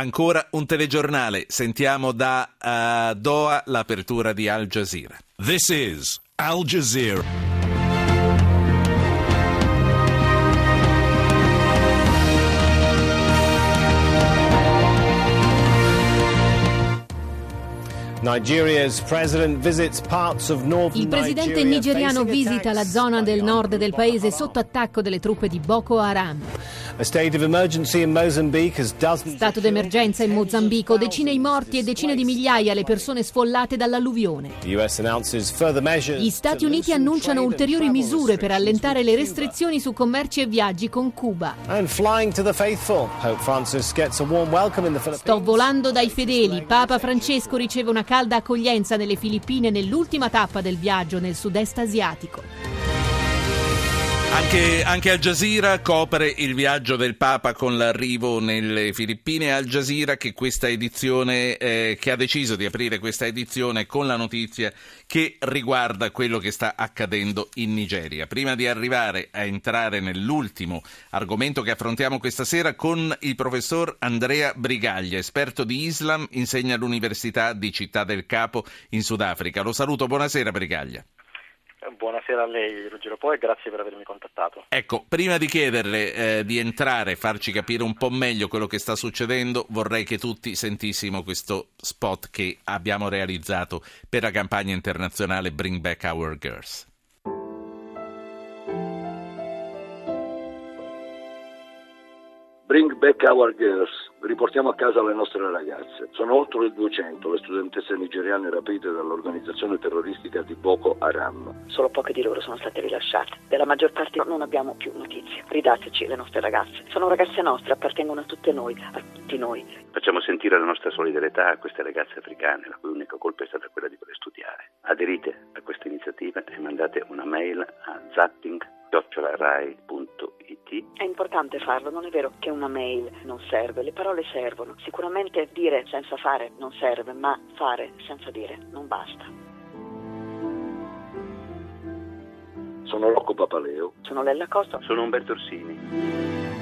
ancora un telegiornale. Sentiamo da uh, Doha l'apertura di Al Jazeera. This is Al Jazeera. Il presidente nigeriano visita la zona del nord del paese sotto attacco delle truppe di Boko Haram. Stato d'emergenza in Mozambico, decine i morti e decine di migliaia le persone sfollate dall'alluvione. Gli Stati Uniti annunciano ulteriori misure per allentare le restrizioni su commerci e viaggi con Cuba. Sto volando dai fedeli. Papa Francesco riceve una calda accoglienza nelle Filippine nell'ultima tappa del viaggio nel sud-est asiatico. Anche, anche, Al Jazeera copre il viaggio del Papa con l'arrivo nelle Filippine. Al Jazeera che, edizione, eh, che ha deciso di aprire questa edizione con la notizia che riguarda quello che sta accadendo in Nigeria. Prima di arrivare a entrare nell'ultimo argomento che affrontiamo questa sera con il professor Andrea Brigaglia, esperto di Islam, insegna all'Università di Città del Capo in Sudafrica. Lo saluto, buonasera Brigaglia. Buonasera a lei Ruggero Poi e grazie per avermi contattato. Ecco, prima di chiederle eh, di entrare e farci capire un po' meglio quello che sta succedendo, vorrei che tutti sentissimo questo spot che abbiamo realizzato per la campagna internazionale Bring Back Our Girls. Bring back our girls, riportiamo a casa le nostre ragazze. Sono oltre 200 le studentesse nigeriane rapite dall'organizzazione terroristica di Boko Haram. Solo poche di loro sono state rilasciate. Della maggior parte non abbiamo più notizie. Ridateci le nostre ragazze. Sono ragazze nostre, appartengono a tutte noi, a tutti noi. Facciamo sentire la nostra solidarietà a queste ragazze africane, la cui unica colpa è stata quella di voler studiare. Aderite a questa iniziativa e mandate una mail a zapping.rai.it è importante farlo, non è vero che una mail non serve, le parole servono. Sicuramente dire senza fare non serve, ma fare senza dire non basta. Sono Rocco Papaleo. Sono Lella Costa. Sono Umberto Orsini.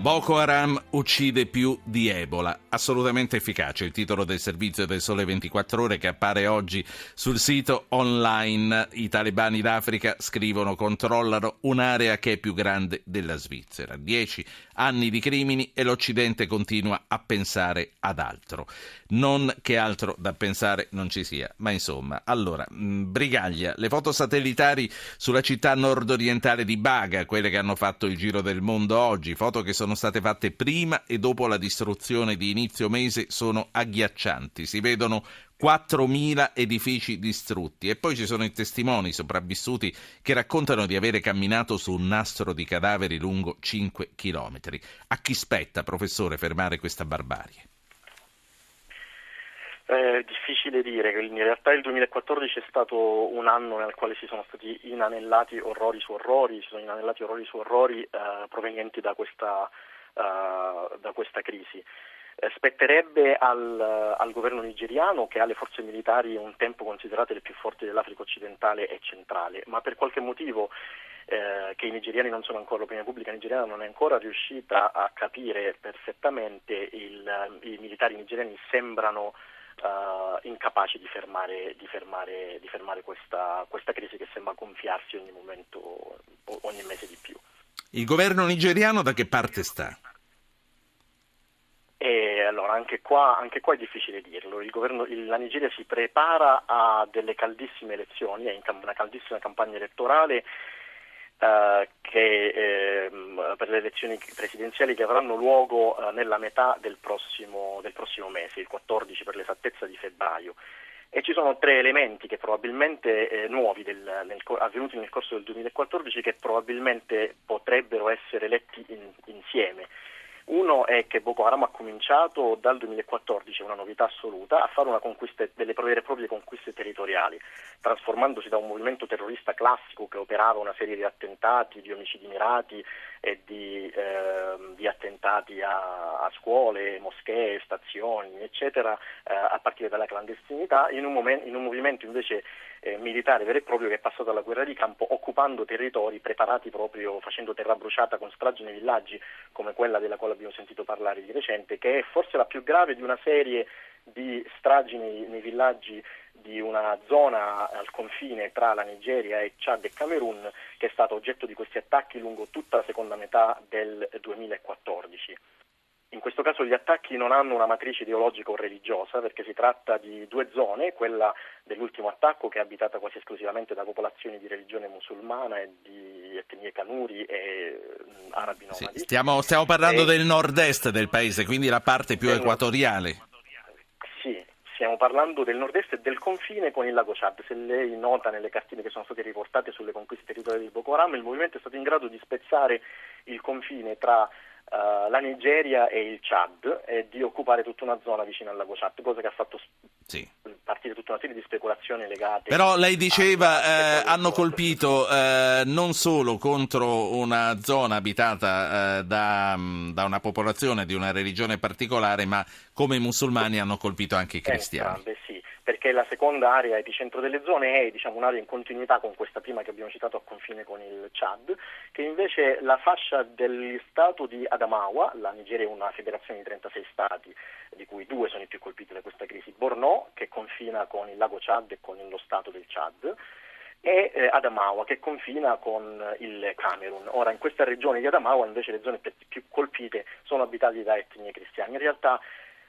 Boko Haram uccide più di Ebola. Assolutamente efficace il titolo del servizio del Sole 24 Ore che appare oggi sul sito online. I talebani d'Africa scrivono controllano un'area che è più grande della Svizzera. Dieci anni di crimini e l'Occidente continua a pensare ad altro. Non che altro da pensare non ci sia, ma insomma. Allora, mm, Brigaglia, le foto satellitari sulla città nord-orientale di Baga, quelle che hanno fatto il giro del mondo oggi, foto che sono state fatte prima e dopo la distruzione di inizio mese sono agghiaccianti. Si vedono 4.000 edifici distrutti e poi ci sono i testimoni sopravvissuti che raccontano di avere camminato su un nastro di cadaveri lungo 5 chilometri. A chi spetta, professore, fermare questa barbarie? È difficile dire, in realtà il 2014 è stato un anno nel quale si sono stati inanellati orrori su orrori, si sono inanellati orrori su orrori eh, provenienti da questa, uh, da questa crisi. Eh, spetterebbe al, al, governo nigeriano che ha le forze militari un tempo considerate le più forti dell'Africa occidentale e centrale, ma per qualche motivo eh, che i nigeriani non sono ancora, l'opinione pubblica nigeriana non è ancora riuscita a capire perfettamente, il, i militari nigeriani sembrano uh, incapaci di fermare, di fermare, di fermare questa, questa, crisi che sembra gonfiarsi ogni momento, ogni mese di più. Il governo nigeriano da che parte sta? E allora, anche qua, anche qua, è difficile dirlo. Governo, la Nigeria si prepara a delle caldissime elezioni, è in una caldissima campagna elettorale eh, che, eh, per le elezioni presidenziali che avranno luogo eh, nella metà del prossimo, del prossimo, mese, il 14 per l'esattezza di febbraio. E ci sono tre elementi che probabilmente eh, nuovi del, nel, avvenuti nel corso del 2014 che probabilmente potrebbero essere letti in, insieme. Uno è che Boko Haram ha cominciato dal 2014, una novità assoluta, a fare delle vere e proprie conquiste territoriali, trasformandosi da un movimento terrorista classico che operava una serie di attentati, di omicidi mirati e di, eh, di attentati a, a, scuole, moschee, stazioni, eccetera, eh, a partire dalla clandestinità, in un, momen- in un movimento invece eh, militare vero e proprio che è passato alla guerra di campo occupando territori preparati proprio facendo terra bruciata con stragi nei villaggi come quella della quale abbiamo sentito parlare di recente, che è forse la più grave di una serie di stragi nei, nei villaggi di una zona al confine tra la Nigeria e Chad e Camerun che è stata oggetto di questi attacchi lungo tutta la seconda metà del 2014. In questo caso gli attacchi non hanno una matrice ideologica o religiosa perché si tratta di due zone, quella dell'ultimo attacco che è abitata quasi esclusivamente da popolazioni di religione musulmana e di etnie canuri e arabi nomadi. Sì, stiamo, stiamo, parlando e... del nord-est del paese, quindi la parte più equatoriale. Sì, stiamo parlando del nord-est e del confine con il lago Chad. Se lei nota nelle cartine che sono state riportate sulle conquiste territoriali di Boko Haram, il movimento è stato in grado di spezzare il confine tra uh, la Nigeria e il Chad e di occupare tutta una zona vicino al lago Chad, cosa che ha fatto sì. partire tutta una serie di speculazioni legate. Però lei diceva eh, hanno colpito eh, non solo contro una zona abitata eh, da, da, una popolazione di una religione particolare, ma come i musulmani hanno colpito anche i cristiani. Entrambe, sì perché la seconda area epicentro delle zone è diciamo, un'area in continuità con questa prima che abbiamo citato a confine con il Chad, che invece la fascia del stato di Adamawa, la Nigeria è una federazione di 36 stati, di cui due sono i più colpiti da questa crisi, Borno, che confina con il lago Chad e con lo stato del Chad, e eh, Adamawa che confina con il Camerun. Ora in questa regione di Adamawa invece le zone più colpite sono abitate da etnie cristiane. In realtà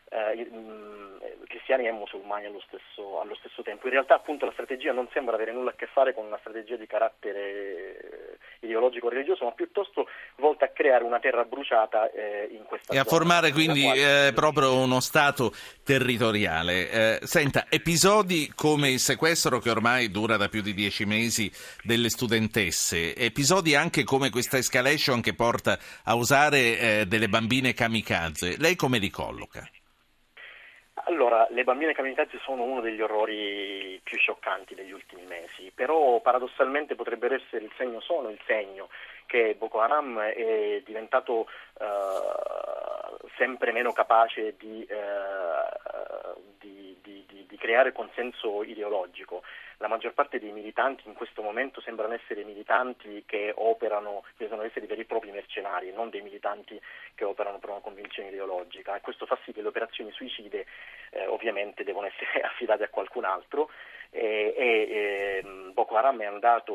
eh, mm, cristiani e musulmani allo stesso, allo stesso, tempo. In realtà appunto la strategia non sembra avere nulla a che fare con una strategia di carattere ideologico o religioso, ma piuttosto volta a creare una terra bruciata eh, in questa E a formare quindi eh, proprio uno Stato territoriale. Eh, senta, episodi come il sequestro che ormai dura da più di dieci mesi delle studentesse, episodi anche come questa escalation che porta a usare eh, delle bambine kamikaze, lei come li colloca? Allora, le bambine kamikaze sono uno degli orrori più scioccanti degli ultimi mesi, però paradossalmente potrebbero essere il segno, sono il segno che Boko Haram è diventato uh, sempre meno capace di, uh, di, di, di creare consenso ideologico la maggior parte dei militanti in questo momento sembrano essere militanti che operano, devono essere veri e propri mercenari, non dei militanti che operano per una convinzione ideologica. E questo fa sì che le operazioni suicide eh, ovviamente devono essere affidate a qualcun altro. E, e, ehm, Boko Haram è andato,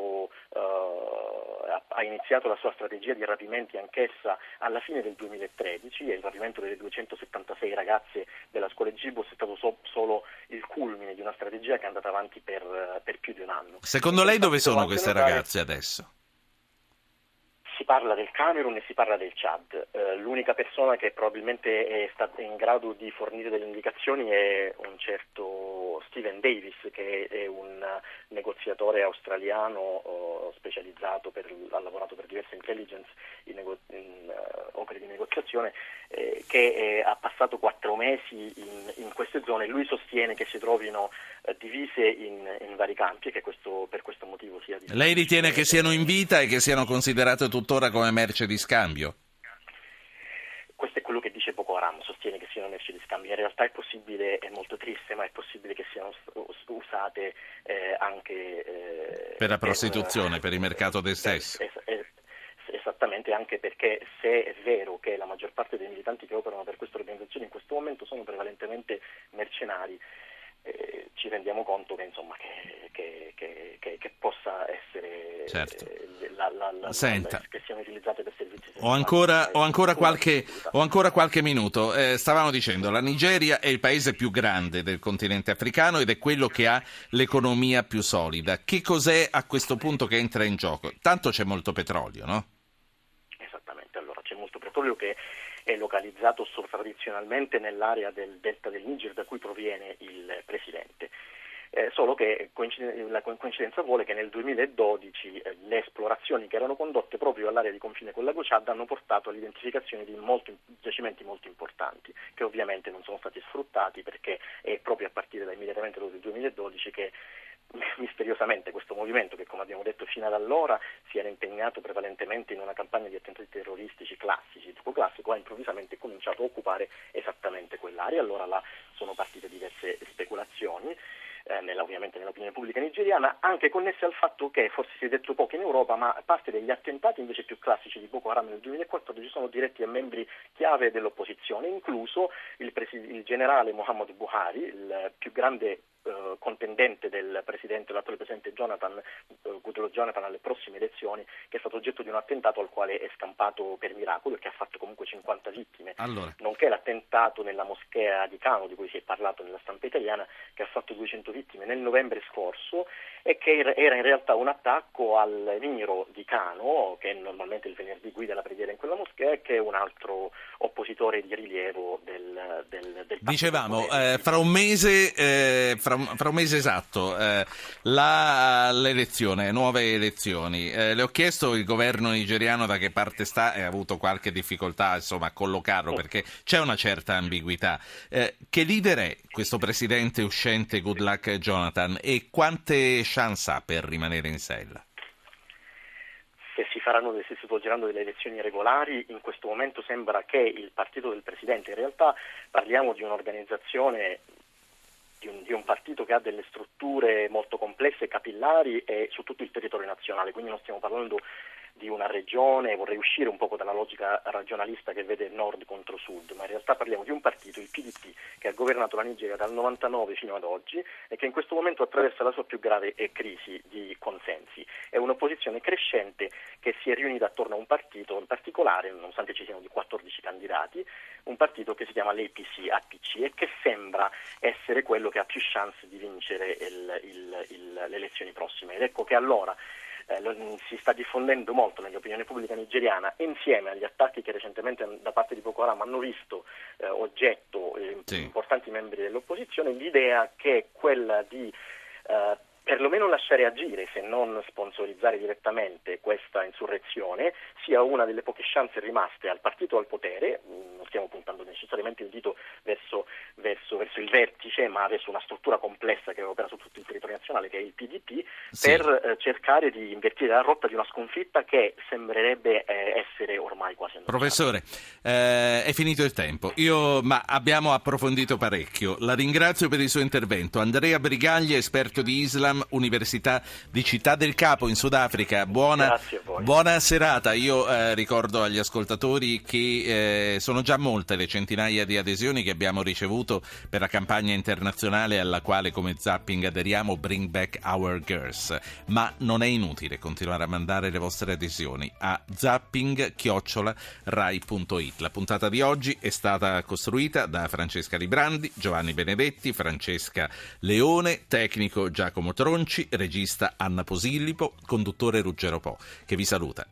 uh, ha iniziato la sua strategia di rapimenti anch'essa alla fine del 2013 e il rapimento delle 276 ragazze della scuola Gibos è stato so, solo il culmine di una strategia che è andata avanti per, per più di un anno. Secondo lei dove sono queste ragazze adesso? Si parla del Camerun e si parla del Chad. Eh, l'unica persona che probabilmente è stata in grado di fornire delle indicazioni è un certo Steven Davis, che è un negoziatore australiano oh, specializzato, per, ha lavorato per diverse intelligence in, nego- in uh, opere di negoziazione, eh, che eh, ha passato quattro mesi in, in, queste zone. Lui sostiene che si trovino eh, divise in, in, vari campi e che questo, per questo motivo sia difficile. Lei ritiene che siano in vita e che siano considerate tuttora come merce di scambio? Questo è quello che dice Boko Haram, sostiene che siano merci di scambio. In realtà è possibile, è molto triste, ma è possibile che siano usate eh, anche eh, per la prostituzione, per, per, il mercato del sesso. Es, es, esattamente, anche perché se è vero che la maggior parte dei militanti che operano per queste organizzazioni in questo momento sono prevalentemente mercenari, eh, ci rendiamo conto che, insomma, che, che, che, possa essere certo. eh, la, la, la, Senta, che siano utilizzate per servizi ho ancora, ho ancora, qualche, ho ancora qualche minuto. Eh, stavamo dicendo, la Nigeria è il paese più grande del continente africano ed è quello che ha l'economia più solida. Che cos'è a questo punto che entra in gioco? Tanto c'è molto petrolio, no? Esattamente, allora c'è molto petrolio che è localizzato tradizionalmente nell'area del delta del Niger da cui proviene il presidente. Eh, solo che la coincidenza vuole che nel 2012 eh, le esplorazioni che erano condotte proprio all'area di confine con la Chad hanno portato all'identificazione di molti, giacimenti molto importanti, che ovviamente non sono stati sfruttati perché è proprio a partire da immediatamente dopo il 2012 che misteriosamente questo movimento che come abbiamo detto fino ad allora si era impegnato prevalentemente in una campagna di attentati terroristici classici, tipo classico, ha improvvisamente cominciato a occupare esattamente quell'area, allora là sono partite diverse speculazioni. Eh, nella, ovviamente nell'opinione pubblica nigeriana, anche connesse al fatto che, forse si è detto poco in Europa, ma parte degli attentati invece più classici di Boko Haram nel 2014 sono diretti a membri chiave dell'opposizione, incluso il, presi- il generale Muhammad Buhari, il più grande eh, contendente del presidente, l'attuale presidente Jonathan, eh, Goodluck Jonathan alle prossime elezioni, che è stato oggetto di un attentato al quale è scampato per miracolo e che ha fatto comunque 50 vittime, allora. nonché l'attentato nella moschea di Cano di cui si è parlato nella stampa italiana che ha fatto 200 vittime nel novembre scorso e che era in realtà un attacco al Niro di Cano, che normalmente il venerdì guida la preghiera in quella moschea, e che è un altro oppositore di rilievo del, del, del Dicevamo, eh, fra un mese, eh, fra, fra, un mese esatto, eh, la, l'elezione, nuove elezioni. Eh, le ho chiesto il governo nigeriano da che parte sta e ha avuto qualche difficoltà insomma, a collocarlo oh. perché c'è una certa ambiguità. Eh, che leader è questo presidente uscente Goodluck Jonathan e quante chance ha per rimanere in sella? se si, faranno, se si svolgeranno delle elezioni regolari, in questo momento sembra che il partito del Presidente, in realtà parliamo di un'organizzazione, di un, di un partito che ha delle strutture molto complesse, capillari e su tutto il territorio nazionale, quindi non stiamo parlando di una regione, vorrei uscire un po' dalla logica regionalista che vede nord contro sud, ma in realtà parliamo di un partito, il PDP, che ha governato la Nigeria dal 99 fino ad oggi e che in questo momento attraversa la sua più grave crisi di consensi. È un'opposizione crescente che si è riunita attorno a un partito in particolare, nonostante ci siano di 14 candidati, un partito che si chiama l'APC APC e che sembra essere quello che ha più chance di vincere il, il, il, le elezioni prossime. Ed ecco che allora eh, si sta diffondendo molto nell'opinione pubblica nigeriana insieme agli attacchi che recentemente da parte di Boko Haram hanno visto eh, oggetto eh, sì. importanti membri dell'opposizione, l'idea che è quella di eh, perlomeno lasciare agire, se non sponsorizzare direttamente questa insurrezione, sia una delle poche chance rimaste al partito al potere, mm, non stiamo puntando necessariamente il dito verso, verso, verso il vertice, ma verso una struttura complessa che opera su tutto il territorio nazionale, che è il PDP, sì. per eh, cercare di invertire la rotta di una sconfitta che sembrerebbe eh, essere ormai quasi andata. Professore, eh, è finito il tempo, Io, ma abbiamo approfondito parecchio. La ringrazio per il suo intervento. Andrea Brigagli, esperto di Islam Brigham, Università di Città del Capo in Sudafrica. Buona, buona serata. Io eh, ricordo agli ascoltatori che eh, sono già molte le centinaia di adesioni che abbiamo ricevuto per la campagna internazionale alla quale come zapping aderiamo Bring Back Our Girls. Ma non è inutile continuare a mandare le vostre adesioni a zapping-rai.it. La puntata di oggi è stata costruita da Francesca Librandi, Giovanni Benedetti, Francesca Leone, tecnico Giacomo Tronci, regista Anna Posillipo, conduttore Ruggero Po, che vi saluta.